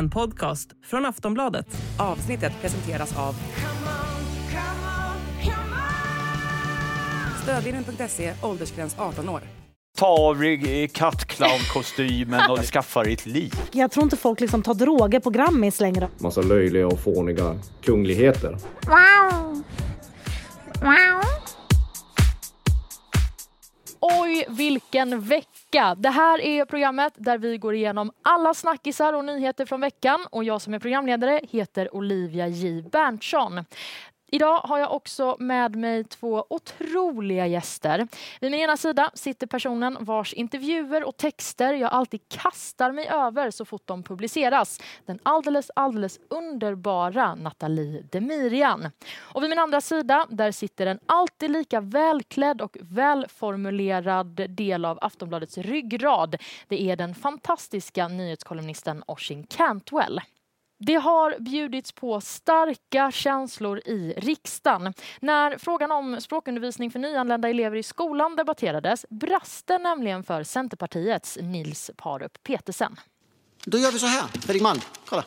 En podcast från Aftonbladet. Avsnittet presenteras av Stödvinnen.se, åldersgräns 18 år. Ta av dig kattclownkostymen och skaffa dig ett liv. Jag tror inte folk liksom tar droger på Grammis längre. Massa löjliga och fåniga kungligheter. Oj, vilken vecka! Det här är programmet där vi går igenom alla snackisar och nyheter från veckan. Och jag som är programledare heter Olivia J. Berntsson. Idag har jag också med mig två otroliga gäster. Vid min ena sida sitter personen vars intervjuer och texter jag alltid kastar mig över så fort de publiceras. Den alldeles, alldeles underbara Nathalie Demirian. Och vid min andra sida, där sitter en alltid lika välklädd och välformulerad del av Aftonbladets ryggrad. Det är den fantastiska nyhetskolumnisten Oshin Cantwell. Det har bjudits på starka känslor i riksdagen. När frågan om språkundervisning för nyanlända elever i skolan debatterades brast det nämligen för Centerpartiets Nils Parup Petersen. Då gör vi så här, Fredrik Malm. Kolla.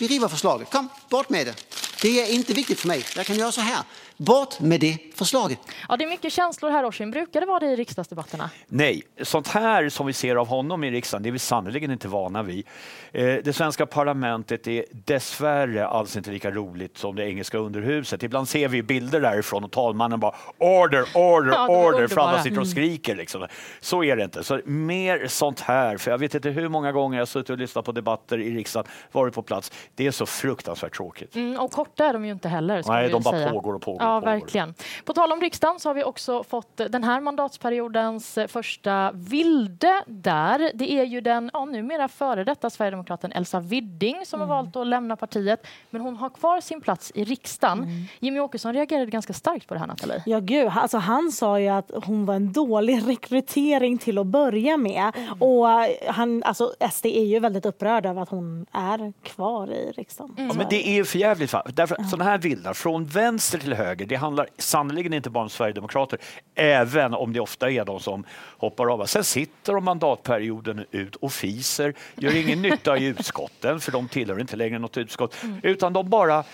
Vi river förslaget. Kom, bort med det. Det är inte viktigt för mig. Jag kan göra så här. Bort med det förslaget. Ja, det är mycket känslor här, Oshin. Brukar det vara det i riksdagsdebatterna? Nej, sånt här som vi ser av honom i riksdagen, det är vi sannerligen inte vana vid. Eh, Det svenska parlamentet är dessvärre alls inte lika roligt som det engelska underhuset. Ibland ser vi bilder därifrån och talmannen bara order, order, Ja, order för alla sitter och skriker. Liksom. Så är det inte. Så mer sånt här, för jag vet inte hur många gånger jag har suttit och lyssnat på debatter i riksdagen, varit på plats. Det är så fruktansvärt tråkigt. Mm, och korta är de ju inte heller. ska Nej, de bara säga. pågår och pågår Ja, verkligen. På tal om riksdagen så har vi också fått den här mandatperiodens första vilde där. Det är ju den ja, numera före detta Sverigedemokraten Elsa Widding som Mm. har valt att lämna partiet. Men hon har kvar sin plats i riksdagen. Mm. Jimmy Åkesson reagerade ganska starkt på det här, Nathalie. Ja, gud. Alltså, han sa ju att hon var en dålig rekrytering till att börja med. Och han, alltså, SD är ju väldigt upprörd över att hon är kvar i riksdagen. Ja, men det är ju för jävligt. Därför, Sådana här vildar, från vänster till höger, det handlar sannerligen inte bara om Sverigedemokrater, även om det ofta är de som hoppar av. Sen sitter de mandatperioden ut och fiser, gör ingen nytta i utskotten, för de tillhör inte längre något utskott, utan de bara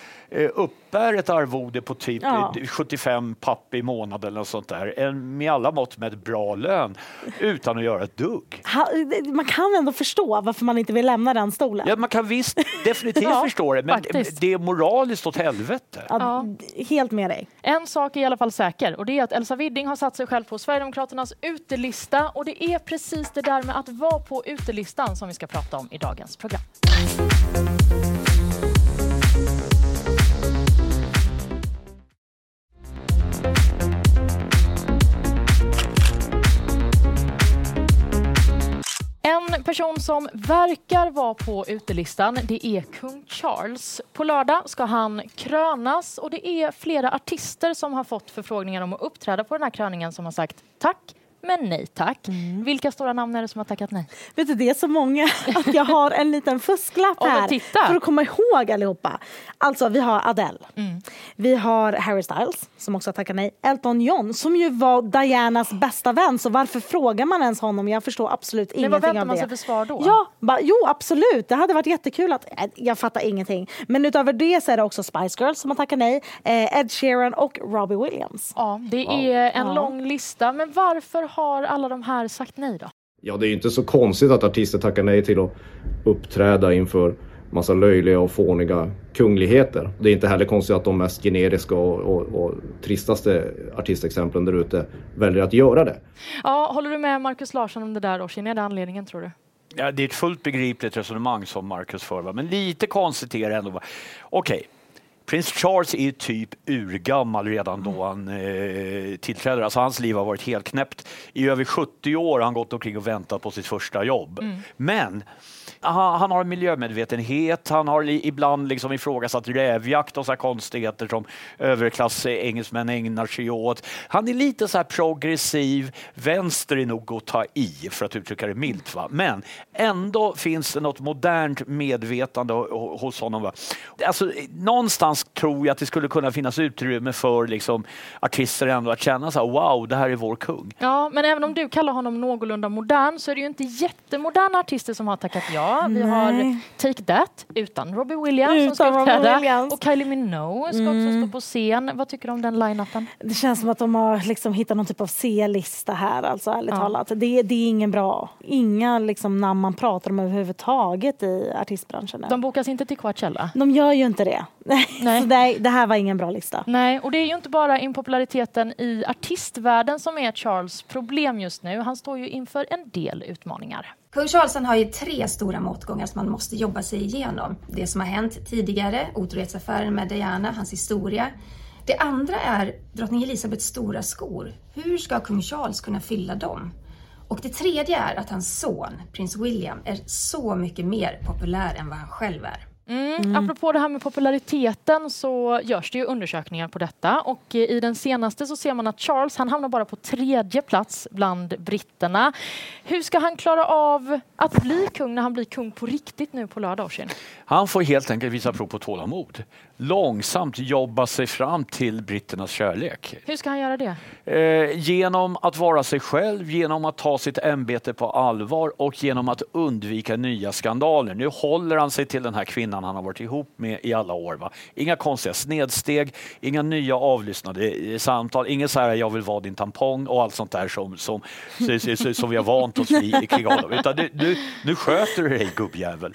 uppbär ett arvode på typ Ja. eh, 75 papp i månaden eller något sånt där, en, med alla mått med ett bra lön, utan att göra ett dugg. Man kan ändå förstå varför man inte vill lämna den stolen. Ja, man kan visst definitivt Ja, förstå det, men faktiskt. det är moraliskt åt helvete. Ja, Helt med dig. En sak är i alla fall säker och det är att Elsa Widding har satt sig själv på Sverigedemokraternas utelista och det är precis det där med att vara på utelistan som vi ska prata om i dagens program. Person som verkar vara på utelistan det är kung Charles. På lördag ska han krönas och det är flera artister som har fått förfrågningar om att uppträda på den här kröningen som har sagt tack men nej tack. Vilka stora namn är det som har tackat nej? Vet du, det är så många att jag har en liten fusklapp här titta. för att komma ihåg allihopa. Alltså, vi har Adele. Mm. Vi har Harry Styles som också har tackat nej. Elton John som ju var Dianas bästa vän. Så varför frågar man ens honom? Jag förstår absolut Men vad ingenting väntar av man det. sig för svar då? Ja, ba, jo absolut. Det hade varit jättekul att... äh, Jag fattar ingenting. Men utöver det så är det också Spice Girls som har tackat nej. Eh, Ed Sheeran och Robbie Williams. Ja, det är en Ja. lång lista. Men varför har alla de här sagt nej då? Ja, det är ju inte så konstigt att artister tackar nej till att uppträda inför massa löjliga och fåniga kungligheter. Det är inte heller konstigt att de mest generiska och, och, och tristaste artistexemplen där ute väljer att göra det. Ja, håller du med Markus Larsson om det där Oshin? Är det anledningen tror du? Ja, det är ett fullt begripligt resonemang som Marcus för, va? men lite konstigt är det ändå. va? Okej, Prins Charles är typ urgammal redan då han eh, tillträder. Alltså hans liv har varit helt knäppt. I över 70 år har han gått omkring och väntat på sitt första jobb. Men han, han har en miljömedvetenhet, han har ibland liksom ifrågasatt rävjakt och så här konstigheter som överklassengelsmän eh, ägnar sig åt. Han är lite så här progressiv, vänster är nog att ta i för att uttrycka det milt. Va? Men ändå finns det något modernt medvetande hos honom. Va? Alltså, någonstans tror jag att det skulle kunna finnas utrymme för liksom, artister ändå att känna så här, wow, det här är vår kung. Ja, men även om du kallar honom någorlunda modern så är det ju inte jättemoderna artister som har tackat ja bra. Vi har Nej. Take That utan Robbie Williams som Utan ska Robbie uppträda. Och Kylie Minogue ska också stå på scen. Vad tycker du om den line-upen? Det känns som att de har liksom hittat någon typ av C-lista här, alltså ärligt Ja. talat. Det, det är ingen bra. Inga liksom, namn man pratar om överhuvudtaget i artistbranschen. De bokas inte till Coachella. De gör ju inte det. Nej. Det, det här var ingen bra lista. Nej, och det är ju inte bara impopulariteten i artistvärlden som är Charles problem just nu. Han står ju inför en del utmaningar. Kung Charles har ju tre stora motgångar som man måste jobba sig igenom. Det som har hänt tidigare, otrohetsaffären med Diana, hans historia. Det andra är drottning Elisabeths stora skor. Hur ska kung Charles kunna fylla dem? Och det tredje är att hans son, prins William, är så mycket mer populär än vad han själv är. Mm. Apropå det här med populariteten så görs det ju undersökningar på detta och eh, i den senaste så ser man att Charles han hamnar bara på tredje plats bland britterna. Hur ska han klara av att bli kung när han blir kung på riktigt nu på lördag? Han får helt enkelt visa prov på tålamod. Långsamt jobba sig fram till britternas kärlek. Hur ska han göra det? Eh, genom att vara sig själv, genom att ta sitt ämbete på allvar och genom att undvika nya skandaler. Nu håller han sig till den här kvinnan han har varit ihop med i alla år. Va? Inga konstiga snedsteg, inga nya avlyssnade eh, samtal, inget så här jag vill vara din tampong och allt sånt där som, som, som, som, vi har vant oss vid kring honom. Utan nu, nu, nu sköter du dig gubbjävel.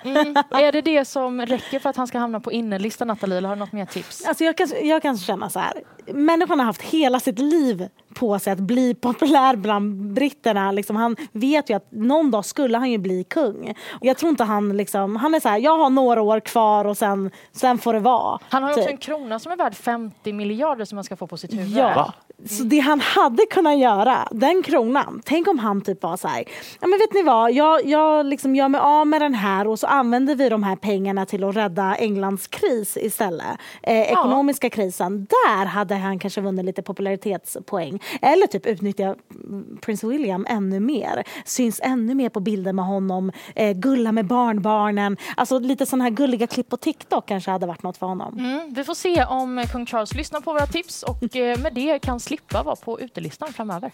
Är det det som räcker för att han ska hamna på innerlistan Nathalie har du något mer tips? Alltså jag, kan, jag kan känna så här. Människan har haft hela sitt liv på sig att bli populär bland britterna. Liksom, han vet ju att någon dag skulle han ju bli kung. Jag tror inte han liksom, han är så här, jag har några år kvar och sen, sen får det vara. Han har ju också typ. en krona som är värd 50 miljarder som han ska få på sitt huvud. Ja. Va? Så det han hade kunnat göra, den kronan, tänk om han typ var så här, ja men vet ni vad, jag, jag liksom gör mig av med den här och så använder vi de här pengarna till att rädda Englands kris istället. Eh, ekonomiska krisen, där hade han kanske vunnit lite popularitetspoäng. Eller typ utnyttja mm, prins William ännu mer, syns ännu mer på bilder med honom, eh, gulla med barnbarnen, alltså lite sådana här gulliga klipp på TikTok kanske hade varit något för honom. Mm, vi får se om kung Charles lyssnar på våra tips och eh, med det kan slippa vara på utelistan framöver.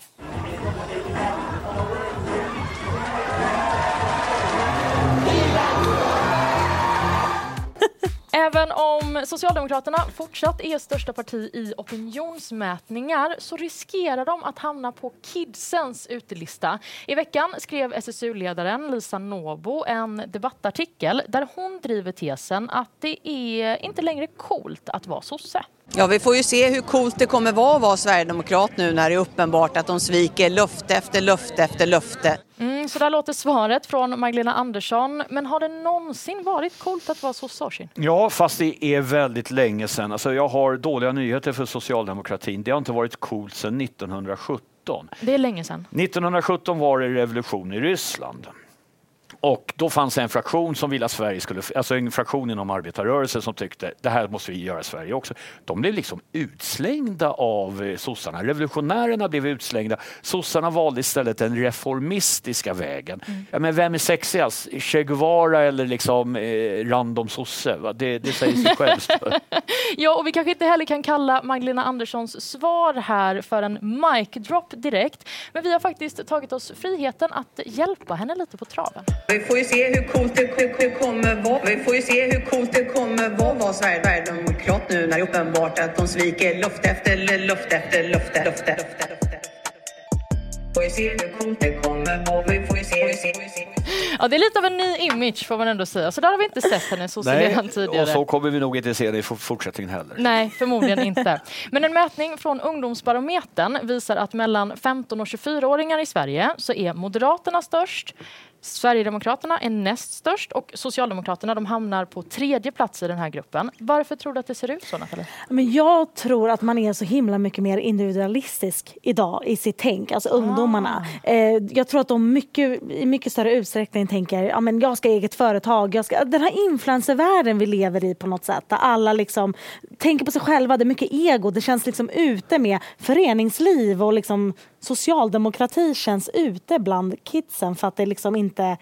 Även om Socialdemokraterna fortsatt är största parti i opinionsmätningar så riskerar de att hamna på kidsens utelista. I veckan skrev SSU-ledaren Lisa Nobo en debattartikel där hon driver tesen att det är inte längre coolt att vara sosse. Ja, vi får ju se hur coolt det kommer vara att vara sverigedemokrat nu när det är uppenbart att de sviker löfte efter löfte efter löfte. Mm, så där låter svaret från Magdalena Andersson. Men har det någonsin varit coolt att vara sosse? Orsin? Ja, fast det är väldigt länge sedan. Alltså, jag har dåliga nyheter för socialdemokratin. Det har inte varit coolt sedan 1917. Det är länge sedan. 1917 var det revolution i Ryssland. Och då fanns det en fraktion som ville att Sverige skulle, alltså en fraktion inom arbetarrörelsen som tyckte det här måste vi göra i Sverige också. De blev liksom utslängda av eh, sossarna. Revolutionärerna blev utslängda. Sossarna valde istället den reformistiska vägen. Ja, men vem är sexigast? Che Guevara eller liksom eh, random sosse? Va? Det, det säger sig självt. Ja, och vi kanske inte heller kan kalla Magdalena Anderssons svar här för en mic drop direkt. Men vi har faktiskt tagit oss friheten att hjälpa henne lite på traven. Vi får ju se hur coolt det, det kommer vara. Vi får ju se hur coolt det kommer vara att sverigedemokrat nu när det är uppenbart att de sviker löfte efter löfte efter löfte. löfte. Får ju se hur coolt det kommer vara. Vi får ju se, vi får ju se. Ja, det är lite av en ny image får man ändå säga. Så där har vi inte sett henne sosseledaren tidigare. och så kommer vi nog inte se det i fortsättningen heller. Nej, förmodligen inte. Men en mätning från Ungdomsbarometern visar att mellan 15 och 24-åringar i Sverige så är Moderaterna störst, Sverigedemokraterna är näst störst och Socialdemokraterna de hamnar på tredje plats i den här gruppen. Varför tror du att det ser ut så, Nathalie? Men jag tror att man är så himla mycket mer individualistisk idag i sitt tänk, alltså ungdomarna. Eh, jag tror att de mycket, i mycket större utsträckning tänker ja, men jag ska ha eget företag. Jag ska, den här influencervärlden vi lever i på något sätt, där alla liksom tänker på sig själva, det är mycket ego, det känns liksom ute med föreningsliv och liksom socialdemokrati känns ute bland kidsen för att det liksom inte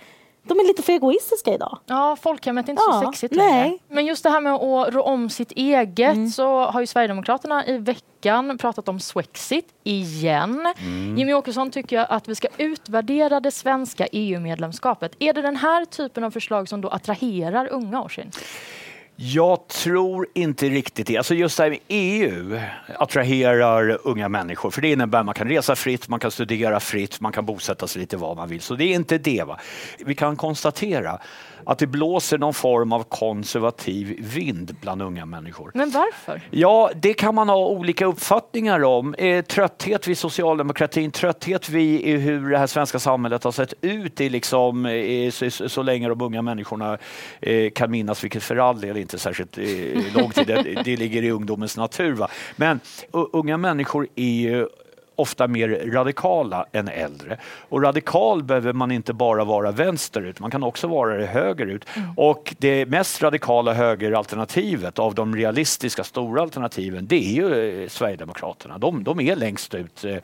de är lite för egoistiska idag. Ja, folkhemmet är inte Ja, så sexigt nej. längre. Men just det här med att rå om sitt eget Mm. så har ju Sverigedemokraterna i veckan pratat om Swexit igen. Mm. Jimmy Åkesson tycker att vi ska utvärdera det svenska EU-medlemskapet. Är det den här typen av förslag som då attraherar unga Orsin? Jag tror inte riktigt det. Alltså just det här med EU attraherar unga människor för det innebär att man kan resa fritt, man kan studera fritt, man kan bosätta sig lite var man vill. Så det är inte det. Va? Vi kan konstatera att det blåser någon form av konservativ vind bland unga människor. Men varför? Ja, det kan man ha olika uppfattningar om. Eh, trötthet vid socialdemokratin, trötthet vid hur det här svenska samhället har sett ut i liksom, eh, så, så, länge de unga människorna eh, kan minnas, vilket för all del inte särskilt eh, lång tid, det, det ligger i ungdomens natur. Va? Men u- unga människor är ju ofta mer radikala än äldre. Och radikal behöver man inte bara vara vänsterut, man kan också vara det högerut. Och det mest radikala högeralternativet av de realistiska stora alternativen, det är ju eh, Sverigedemokraterna. De, de är längst ut eh,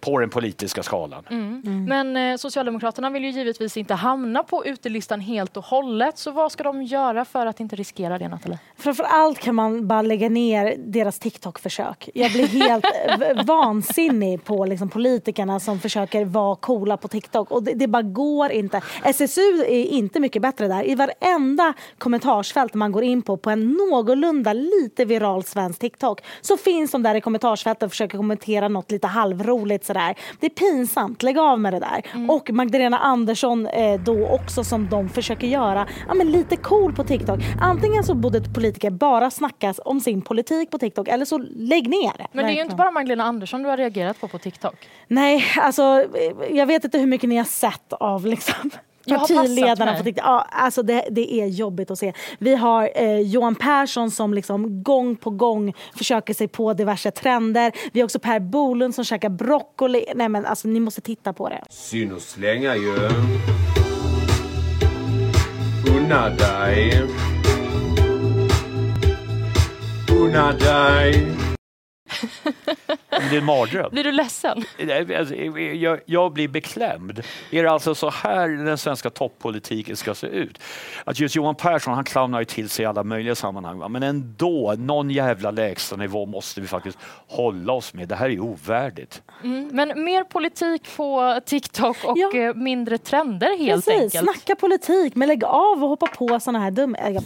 på den politiska skalan. Mm. Men eh, Socialdemokraterna vill ju givetvis inte hamna på utelistan helt och hållet. Så vad ska de göra för att inte riskera det, Nathalie? Framför allt kan man bara lägga ner deras TikTok-försök. Jag blir helt v- vansinnig på liksom politikerna som försöker vara coola på TikTok. Och det, det bara går inte. SSU är inte mycket bättre där. I varenda kommentarsfält man går in på, på en någorlunda lite viral svensk TikTok, så finns de där i kommentarsfältet och försöker kommentera något lite halvroligt sådär. Det är pinsamt. Lägg av med det där. Och Magdalena Andersson eh, då också som de försöker göra ja, men lite cool på TikTok. Antingen så borde politiker bara snacka om sin politik på TikTok eller så lägg ner. Men det är ju inte bara Magdalena Andersson du har reagerat på på TikTok. Nej, alltså eh, jag vet inte hur mycket ni har sett av liksom partiledarna på TikTok. Ja, alltså det, det är jobbigt att se. Vi har eh, Johan Persson som liksom gång på gång försöker sig på diverse trender. Vi har också Per Bolund som käkar broccoli. Nej men alltså ni måste titta på det. Synd att slänga ju. Unna dig. Unna dig. Det är en mardröm. Blir du ledsen? Alltså, Jag, jag blir beklämd. Är det alltså så här den svenska toppolitiken ska se ut? Att just Johan Persson han clownar ju till sig i alla möjliga sammanhang. Va? Men ändå, någon jävla lägsta nivå måste vi faktiskt hålla oss med. Det här är ovärdigt. Mm. Men mer politik på TikTok och Ja. eh, mindre trender helt Precis, enkelt. snacka politik men lägg av och hoppa på såna här dum... jag-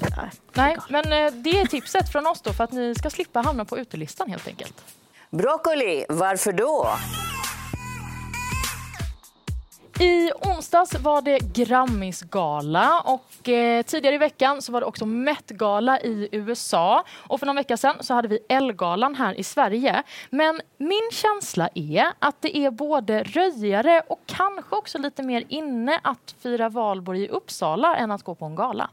Nej, men eh, det är tipset från oss då för att ni ska slippa hamna på utelistan helt enkelt. Broccoli, varför då? I onsdags var det Grammisgala och eh, tidigare i veckan så var det också Met-gala i USA och för någon vecka sedan så hade vi Elle-galan här i Sverige. Men min känsla är att det är både röjare och kanske också lite mer inne att fira valborg i Uppsala än att gå på en gala.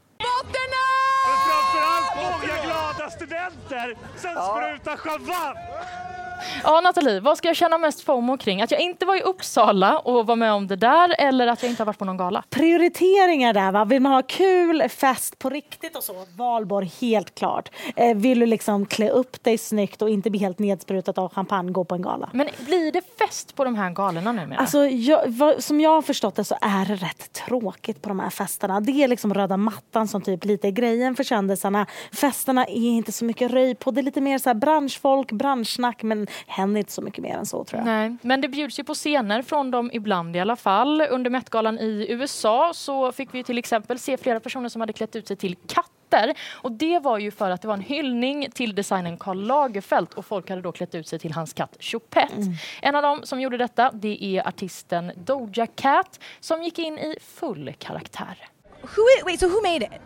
Framförallt många glada studenter som sprutar champagne. Ja, Nathalie, vad ska jag känna mest FOMO kring? Att jag inte var i Uppsala och var med om det där eller att jag inte har varit på någon gala? Prioriteringar där va. Vill man ha kul, fest på riktigt och så, valborg helt klart. Eh, vill du liksom klä upp dig snyggt och inte bli helt nedsprutad av champagne, gå på en gala. Men blir det fest på de här galorna numera? Alltså, jag, vad, som jag har förstått det så är det rätt tråkigt på de här festerna. Det är liksom röda mattan som typ lite är grejen för kändisarna. Festerna är inte så mycket röj på. Det är lite mer så branschfolk, branschsnack men händer inte så mycket mer än så tror jag. Nej, men det bjuds ju på scener från dem ibland i alla fall. Under Met-galan i USA så fick vi till exempel se flera personer som hade klätt ut sig till katter. Och det var ju för att det var en hyllning till designern Karl Lagerfeld och folk hade då klätt ut sig till hans katt Choupette. En av dem som gjorde detta det är artisten Doja Cat som gick in i full karaktär. Who wait, so who made it?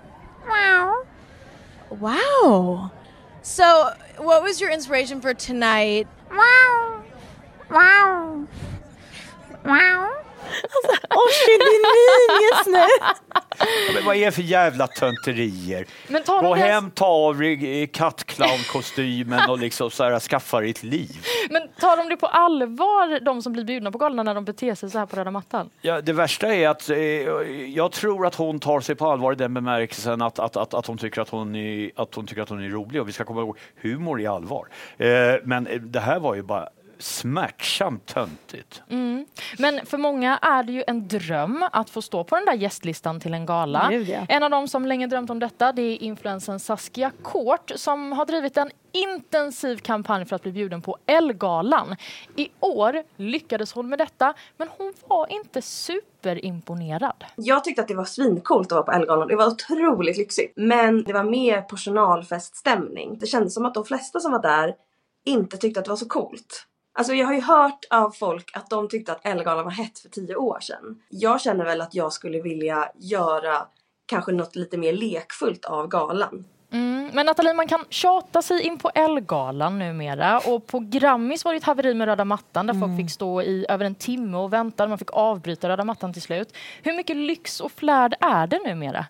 Wow. Wow. So, what was your inspiration for tonight? Wow. Wow. Wow. Orsi, din min just nu! Ja, Men vad är det för jävla tönterier? Men de Gå det- hem, ta av dig kattclownkostymen och liksom så här, skaffa dig ett liv. Men tar de det på allvar, de som blir bjudna på galorna när de beter sig så här på röda mattan? Ja, det värsta är att eh, jag tror att hon tar sig på allvar i den bemärkelsen att, att, att, att, hon tycker att, hon är, att hon tycker att hon är rolig. Och vi ska komma ihåg, humor är allvar. Eh, men eh, det här var ju bara smärtsamt töntigt. Mm. Men för många är det ju en dröm att få stå på den där gästlistan till en gala. Gud, ja. En av dem som länge drömt om detta det är influensen Saskia Kort som har drivit en intensiv kampanj för att bli bjuden på Ellegalan. I år lyckades hon med detta, men hon var inte superimponerad. Jag tyckte att det var svincoolt att vara på Ellegalan. Det var otroligt lyxigt. Men det var mer personalfeststämning. Det kändes som att de flesta som var där inte tyckte att det var så coolt. Alltså jag har ju hört av folk att de tyckte att Ellegalan var hett för tio år sedan. Jag känner väl att jag skulle vilja göra kanske något lite mer lekfullt av galan. Mm, men Nathalie, man kan tjata sig in på Ellegalan numera och på Grammis var det ett haveri med röda mattan där folk fick stå i över en timme och vänta. Man fick avbryta röda mattan till slut. Hur mycket lyx och flärd är det numera?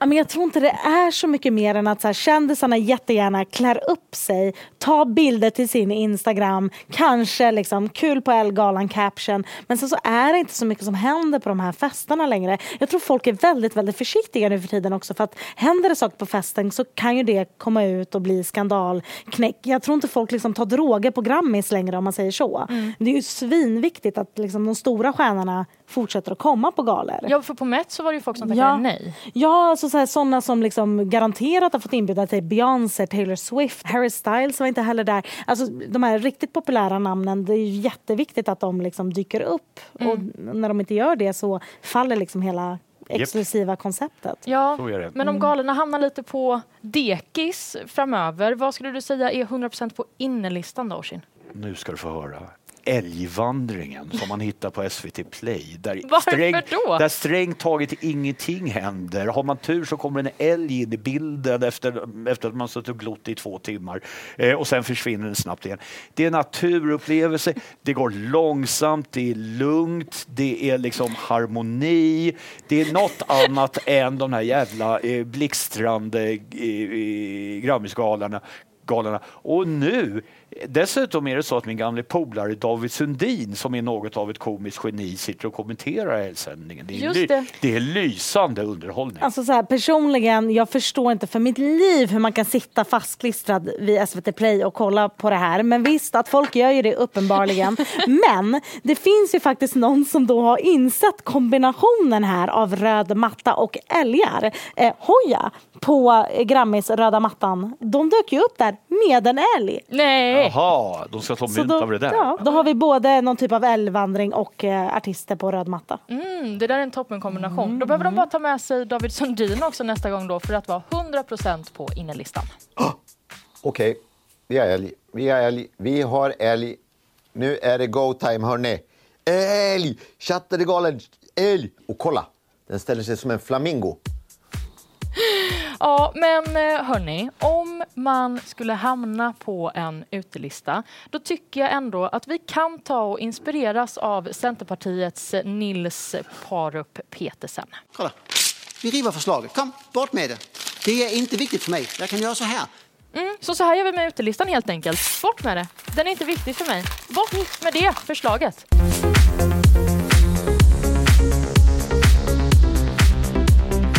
Ja, men jag tror inte det är så mycket mer än att så här, kändisarna jättegärna klär upp sig, tar bilder till sin Instagram, kanske liksom kul på Ellegalan caption. Men sen så är det inte så mycket som händer på de här festerna längre. Jag tror folk är väldigt, väldigt försiktiga nu för tiden också för att händer det saker på festen så kan ju det komma ut och bli skandalknäck. Jag tror inte folk liksom tar droger på Grammis längre om man säger så. Det är ju svinviktigt att liksom de stora stjärnorna fortsätter att komma på galor. Ja, för på Met så var det ju folk som tackade nej. Ja, alltså så här, sådana som liksom garanterat har fått inbjudan till Beyoncé, Taylor Swift, Harry Styles var inte heller där. Alltså de här riktigt populära namnen, det är ju jätteviktigt att de liksom dyker upp. Mm. Och när de inte gör det så faller liksom hela exklusiva konceptet. Ja, Så är det. men om galorna hamnar lite på dekis framöver, vad skulle du säga är 100% på innerlistan då, Oshin? Nu ska du få höra. Älgvandringen som man hittar på SVT Play. Där Varför sträng, då? Där strängt taget ingenting händer. Har man tur så kommer en älg in i bilden efter, efter att man suttit och glott i två timmar eh, och sen försvinner den snabbt igen. Det är naturupplevelse, det går långsamt, det är lugnt, det är liksom harmoni. Det är något annat än de här jävla eh, blixtrande eh, eh, Grammisgalorna. Galorna. Och nu, dessutom är det så att min gamle polare David Sundin som är något av ett komiskt geni sitter och kommenterar älgsändningen. Det, är Just det. det är lysande underhållning. Alltså så här, personligen, jag förstår inte för mitt liv hur man kan sitta fastklistrad vid SVT Play och kolla på det här. Men visst, att folk gör ju det uppenbarligen. Men det finns ju faktiskt någon som då har insett kombinationen här av röd matta och älgar. Eh, Hoja på eh, Grammis röda mattan, de dök ju upp där med en älg. Nej! Jaha, de ska ta Så mynt av det där. ja, då har vi både någon typ av älgvandring och eh, artister på röd matta. Mm, det där är en toppenkombination. Då behöver de bara ta med sig David Sundin också nästa gång då för att vara 100% på innerlistan. Okej, vi har älg, vi har älg, vi har älg. Nu är det go time hörni. Älg! Chatten är galen. Älg! Och kolla, den ställer sig som en flamingo. Ja, men eh, hörni, om man skulle hamna på en utelista, då tycker jag ändå att vi kan ta och inspireras av Centerpartiets Nils Parup Petersen. Kolla, vi river förslaget. Kom, bort med det. Det är inte viktigt för mig. Jag kan göra så här. Mm, så så här gör vi med utelistan helt enkelt. Bort med det. Den är inte viktig för mig. Bort med det förslaget.